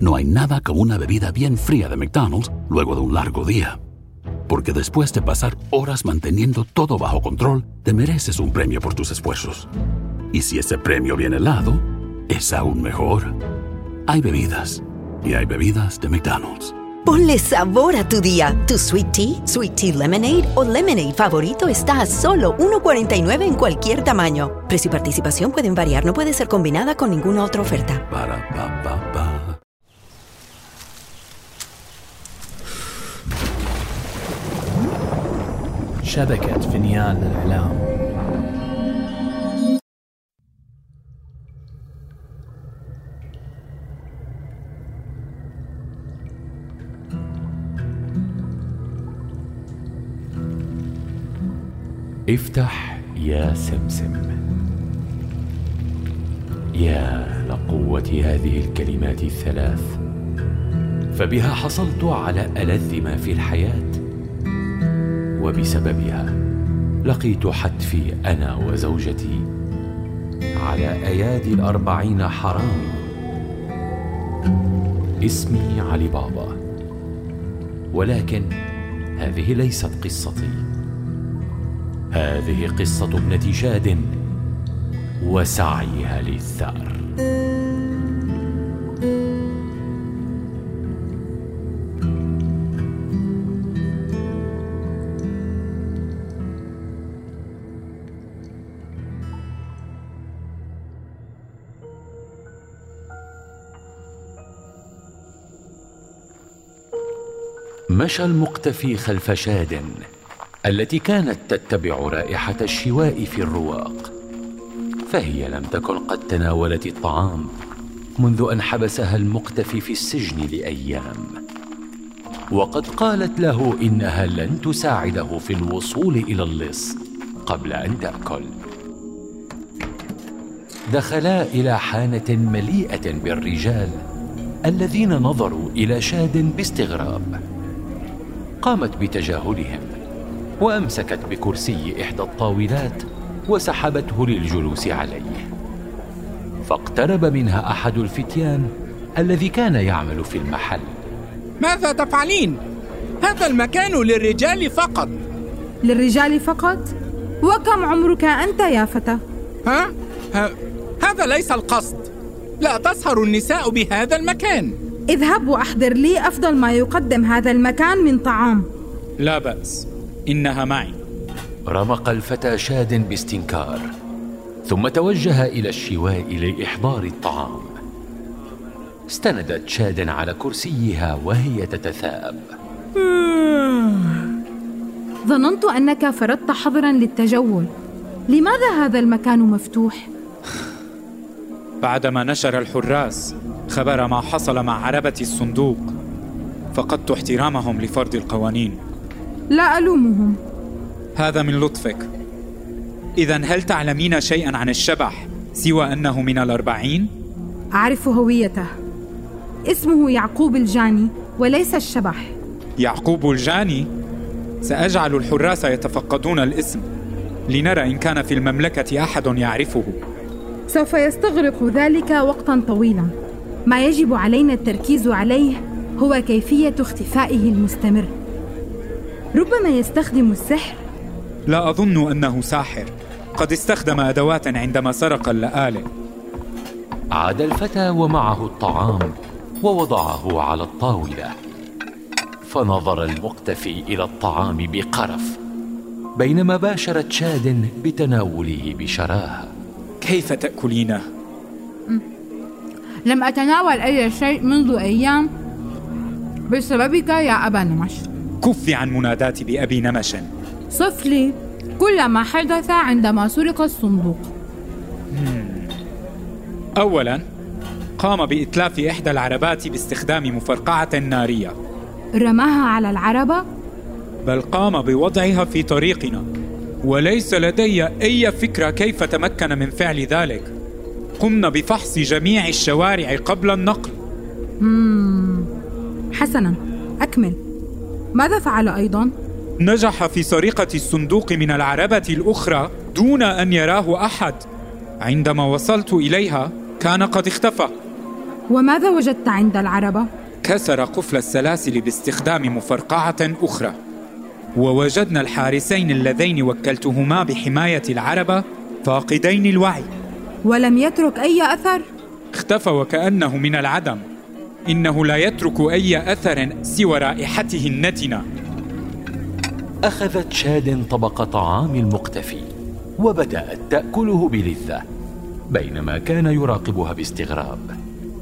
No hay nada como una bebida bien fría de McDonald's luego de un largo día. Porque después de pasar horas manteniendo todo bajo control, te mereces un premio por tus esfuerzos. Y si ese premio viene helado, es aún mejor. Hay bebidas. Y hay bebidas de McDonald's. Ponle sabor a tu día. Tu sweet tea, sweet tea lemonade o lemonade favorito está a solo 1.49 en cualquier tamaño. Precio y participación pueden variar, no puede ser combinada con ninguna otra oferta. Para pa pa pa. شبكة فينيان للإعلام افتح يا سمسم. يا لقوة هذه الكلمات الثلاث فبها حصلت على ألذ ما في الحياة. وبسببها لقيت حتفي أنا وزوجتي على أيادي الأربعين حرامي اسمي علي بابا. ولكن هذه ليست قصتي. هذه قصة ابنة شاد وسعيها للثأر. مشى المقتفي خلف شاد التي كانت تتبع رائحة الشواء في الرواق. فهي لم تكن قد تناولت الطعام منذ أن حبسها المقتفي في السجن لأيام. وقد قالت له إنها لن تساعده في الوصول إلى اللص قبل أن تأكل. دخلا إلى حانة مليئة بالرجال الذين نظروا إلى شاد باستغراب. قامت بتجاهلهم وأمسكت بكرسي إحدى الطاولات وسحبته للجلوس عليه. فاقترب منها أحد الفتيان الذي كان يعمل في المحل. ماذا تفعلين؟ هذا المكان للرجال فقط. للرجال فقط؟ وكم عمرك أنت يا فتى؟ ها, ها؟ هذا ليس القصد. لا تسهر النساء بهذا المكان. اذهب واحضر لي افضل ما يقدم هذا المكان من طعام. لا بأس إنها معي. رمق الفتى شاد باستنكار ثم توجه إلى الشواء لإحضار الطعام. استندت شاد على كرسيها وهي تتثاءب. ظننت أنك فرضت حظرا للتجول. لماذا هذا المكان مفتوح؟ بعدما نشر الحراس خبر ما حصل مع عربة الصندوق فقدت احترامهم لفرض القوانين. لا ألومهم. هذا من لطفك. اذا هل تعلمين شيئا عن الشبح سوى أنه من الأربعين؟ أعرف هويته. اسمه يعقوب الجاني وليس الشبح. يعقوب الجاني؟ سأجعل الحراس يتفقدون الاسم لنرى إن كان في المملكة أحد يعرفه. سوف يستغرق ذلك وقتا طويلا. ما يجب علينا التركيز عليه هو كيفية اختفائه المستمر. ربما يستخدم السحر. لا أظن أنه ساحر. قد استخدم ادوات عندما سرق اللآلئ عاد الفتى ومعه الطعام ووضعه على الطاولة. فنظر المقتفي إلى الطعام بقرف بينما باشرت شاد بتناوله بشراهة. كيف تأكلينه؟ لم أتناول أي شيء منذ أيام بسببك يا أبا نمش. كف عن مناداتي بأبي نمش. صف لي كل ما حدث عندما سرق الصندوق. أولا قام بإتلاف إحدى العربات باستخدام مفرقعة نارية. رماها على العربة؟ بل قام بوضعها في طريقنا. وليس لدي أي فكرة كيف تمكن من فعل ذلك. قمنا بفحص جميع الشوارع قبل النقل. مم. حسنا. أكمل. ماذا فعل أيضا؟ نجح في سرقة الصندوق من العربة الأخرى دون أن يراه أحد. عندما وصلت إليها كان قد اختفى. وماذا وجدت عند العربة؟ كسر قفل السلاسل باستخدام مفرقعة أخرى. ووجدنا الحارسين اللذين وكلتهما بحماية العربة فاقدين الوعي. ولم يترك أي أثر؟ اختفى وكأنه من العدم. إنه لا يترك أي أثر سوى رائحته النتنة. أخذت شاد طبق طعام المقتفي وبدأت تأكله بلذة بينما كان يراقبها باستغراب.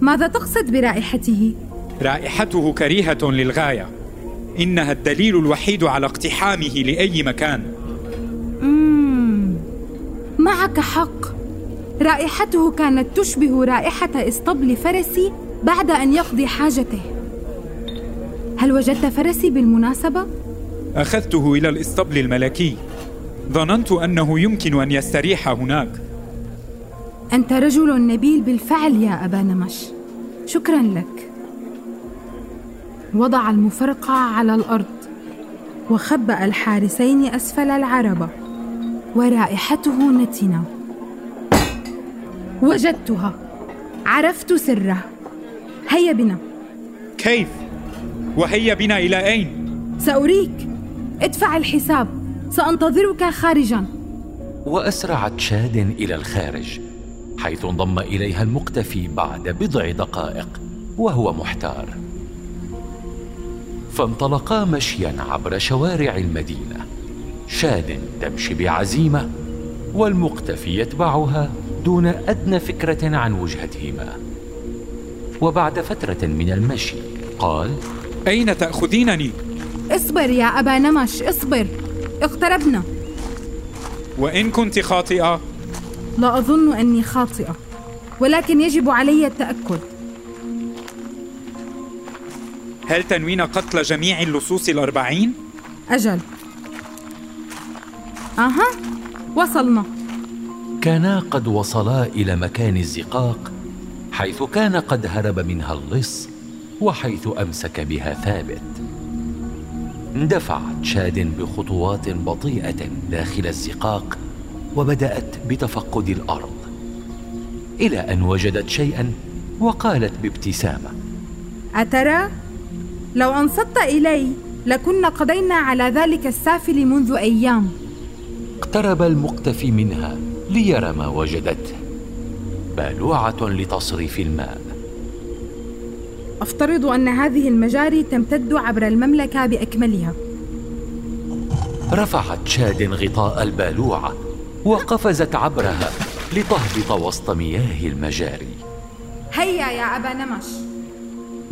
ماذا تقصد برائحته؟ رائحته كريهة للغاية. إنها الدليل الوحيد على اقتحامه لأي مكان. مم. معك حق. رائحته كانت تشبه رائحة إسطبل فرسي بعد أن يقضي حاجته. هل وجدت فرسي بالمناسبة؟ أخذته إلى الإسطبل الملكي. ظننت أنه يمكن أن يستريح هناك. أنت رجل نبيل بالفعل يا أبا نمش. شكرا لك. وضع المفرقع على الأرض وخبأ الحارسين أسفل العربة ورائحته نتنة. وجدتها عرفت سره. هيا بنا. كيف؟ وهيا بنا إلى أين؟ سأريك. ادفع الحساب. سأنتظرك خارجا. وأسرعت شاد إلى الخارج حيث انضم إليها المقتفي بعد بضع دقائق وهو محتار. فانطلقا مشيا عبر شوارع المدينة شاد تمشي بعزيمة والمقتفي يتبعها دون أدنى فكرة عن وجهتهما. وبعد فترة من المشي قال أين تأخذينني؟ اصبر يا أبا نمش اصبر. اقتربنا. وإن كنت خاطئة؟ لا أظن أني خاطئة ولكن يجب علي التأكد هل تنوين قتل جميع اللصوص الأربعين؟ أجل. أها وصلنا. كانا قد وصلا إلى مكان الزقاق حيث كان قد هرب منها اللص وحيث أمسك بها ثابت. اندفعت شاد بخطوات بطيئة داخل الزقاق وبدأت بتفقد الأرض. إلى أن وجدت شيئا وقالت بابتسامة. أترى؟ لو أنصت إلي لكنا قضينا على ذلك السافل منذ أيام. اقترب المقتفي منها ليرى ما وجدته. بالوعة لتصريف الماء. أفترض أن هذه المجاري تمتد عبر المملكة بأكملها. رفعت شاد غطاء البالوعة وقفزت عبرها لتهبط وسط مياه المجاري. هيا يا أبا نمش.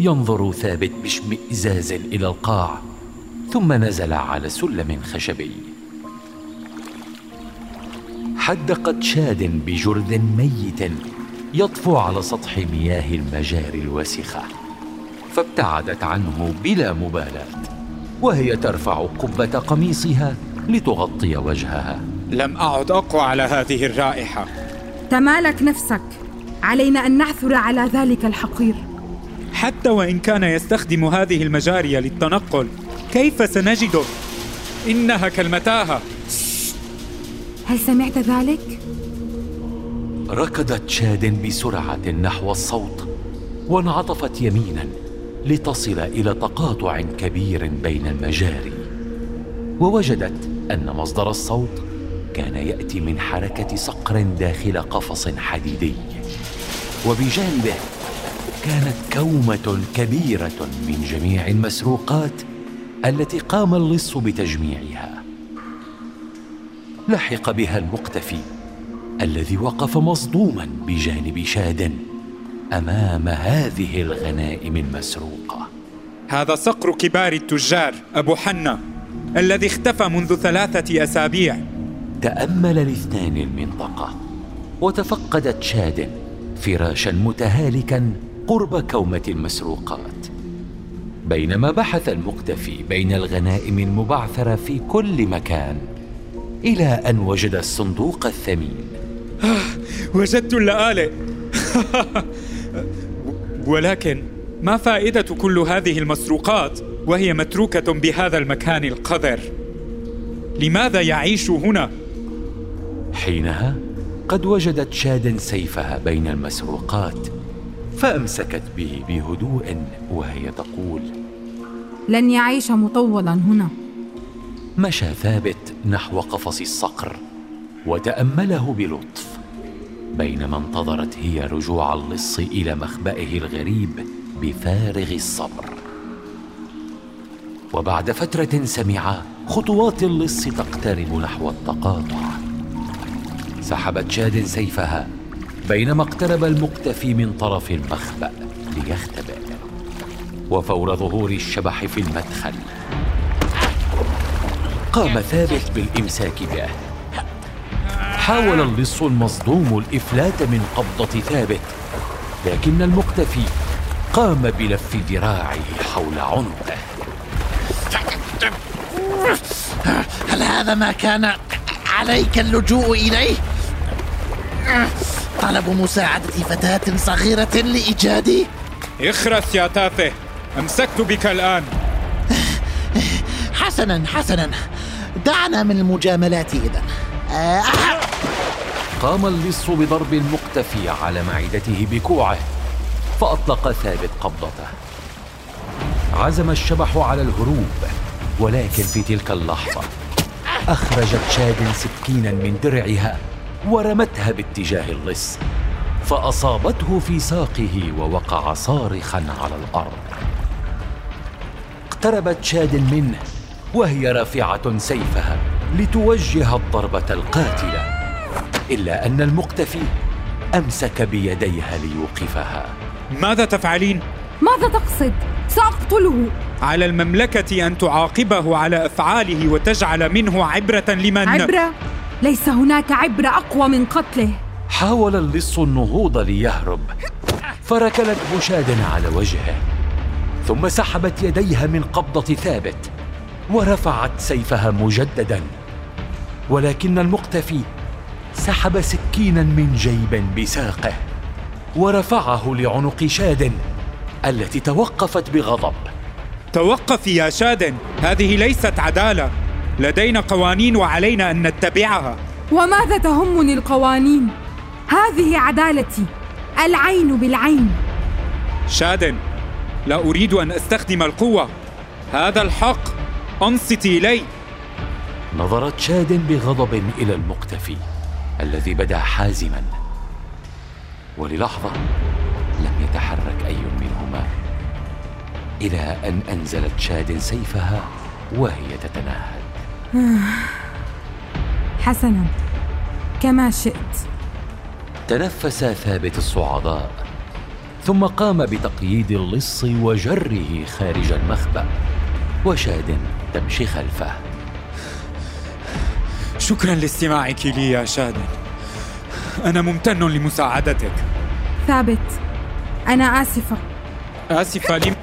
ينظر ثابت باشمئزاز إلى القاع ثم نزل على سلم خشبي. حدقت شاد بجرذ ميت يطفو على سطح مياه المجاري الوسخه فابتعدت عنه بلا مبالاة وهي ترفع قبة قميصها لتغطي وجهها. لم أعد أقوى على هذه الرائحة. تمالك نفسك. علينا أن نعثر على ذلك الحقير. حتى وإن كان يستخدم هذه المجاري للتنقل كيف سنجده؟ إنها كالمتاهة هل سمعت ذلك؟ ركضت شاد بسرعة نحو الصوت وانعطفت يمينا لتصل إلى تقاطع كبير بين المجاري ووجدت أن مصدر الصوت كان يأتي من حركة صقر داخل قفص حديدي وبجانبه كانت كومة كبيرة من جميع المسروقات التي قام اللص بتجميعها. لحق بها المقتفي الذي وقف مصدوما بجانب شاد أمام هذه الغنائم المسروقة. هذا صقر كبار التجار أبو حنا الذي اختفى منذ ثلاثة أسابيع. تأمل الاثنان المنطقة وتفقدت شاد فراشا متهالكا قرب كومة المسروقات بينما بحث المقتفي بين الغنائم المبعثرة في كل مكان إلى أن وجد الصندوق الثمين وجدت اللآلئ ولكن ما فائدة كل هذه المسروقات وهي متروكة بهذا المكان القذر؟ لماذا يعيش هنا؟ حينها قد وجدت شاد سيفها بين المسروقات فأمسكت به بهدوء وهي تقول لن يعيش مطولا هنا. مشى ثابت نحو قفص الصقر وتأمله بلطف بينما انتظرت هي رجوع اللص إلى مخبئه الغريب بفارغ الصبر. وبعد فترة سمعا خطوات اللص تقترب نحو التقاطع. سحبت شاد سيفها بينما اقترب المقتفي من طرف المخبأ ليختبئ وفور ظهور الشبح في المدخل. قام ثابت بالإمساك به. حاول اللص المصدوم الإفلات من قبضة ثابت لكن المقتفي قام بلف ذراعه حول عنقه. هل هذا ما كان عليك اللجوء إليه؟ طلب مساعدة فتاة صغيرة لإيجادي؟ اخرس يا تافه أمسكت بك الآن. حسنا حسنا. دعنا من المجاملات إذا. آه، قام اللص بضرب المقتفي على معدته بكوعه فأطلق ثابت قبضته. عزم الشبح على الهروب ولكن في تلك اللحظة أخرجت شاد سكينا من درعها. ورمتها باتجاه اللص فأصابته في ساقه ووقع صارخا على الأرض اقتربت شاد منه وهي رافعة سيفها لتوجه الضربة القاتلة إلا أن المقتفي أمسك بيديها ليوقفها ماذا تفعلين؟ ماذا تقصد؟ سأقتله على المملكة أن تعاقبه على أفعاله وتجعل منه عبرة لمن عبرة؟ ليس هناك عبرة أقوى من قتله. حاول اللص النهوض ليهرب. فركلت بشاد على وجهه. ثم سحبت يديها من قبضة ثابت. ورفعت سيفها مجددا. ولكن المقتفي سحب سكينا من جيب بساقه. ورفعه لعنق شاد التي توقفت بغضب. توقفي يا شادن هذه ليست عدالة. لدينا قوانين وعلينا أن نتبعها. وماذا تهمني القوانين؟ هذه عدالتي العين بالعين. شادن لا أريد أن أستخدم القوة. هذا الحق. أنصتي إلي نظرت شاد بغضب إلى المقتفي الذي بدا حازما. وللحظة لم يتحرك أي منهما إلى أن أنزلت شاد سيفها وهي تتنهد حسنا. كما شئت. تنفس ثابت الصعداء ثم قام بتقييد اللص وجره خارج المخبأ وشاد تمشي خلفه. شكرا لاستماعك لي يا شادن أنا ممتن لمساعدتك. ثابت. أنا آسفة. آسفة لم...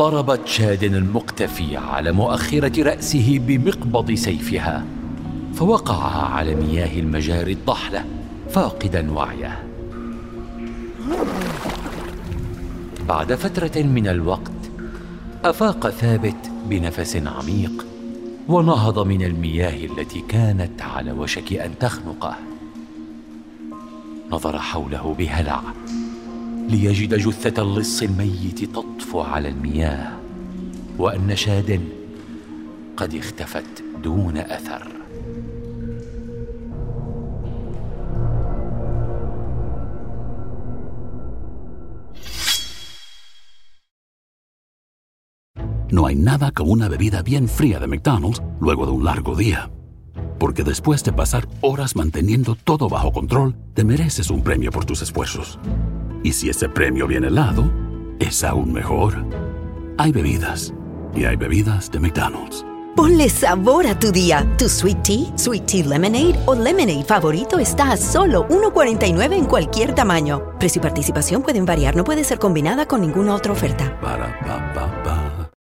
ضربت شاد المقتفي على مؤخرة رأسه بمقبض سيفها فوقعها على مياه المجاري الضحلة فاقدا وعيه بعد فترة من الوقت أفاق ثابت بنفس عميق ونهض من المياه التي كانت على وشك أن تخنقه. نظر حوله بهلع. ليجد جثة اللص الميت تطفو على المياه وأن شاد قد اختفت دون أثر No hay nada como una bebida bien fría de McDonald's luego de un largo día. Porque después de pasar horas manteniendo todo bajo control, te mereces un premio por tus esfuerzos. Y si ese premio viene helado, es aún mejor. Hay bebidas. Y hay bebidas de McDonald's. Ponle sabor a tu día. Tu sweet tea, sweet tea lemonade o lemonade favorito está a solo 1.49 en cualquier tamaño. Precio y participación pueden variar, no puede ser combinada con ninguna otra oferta. Para, pa, pa, pa.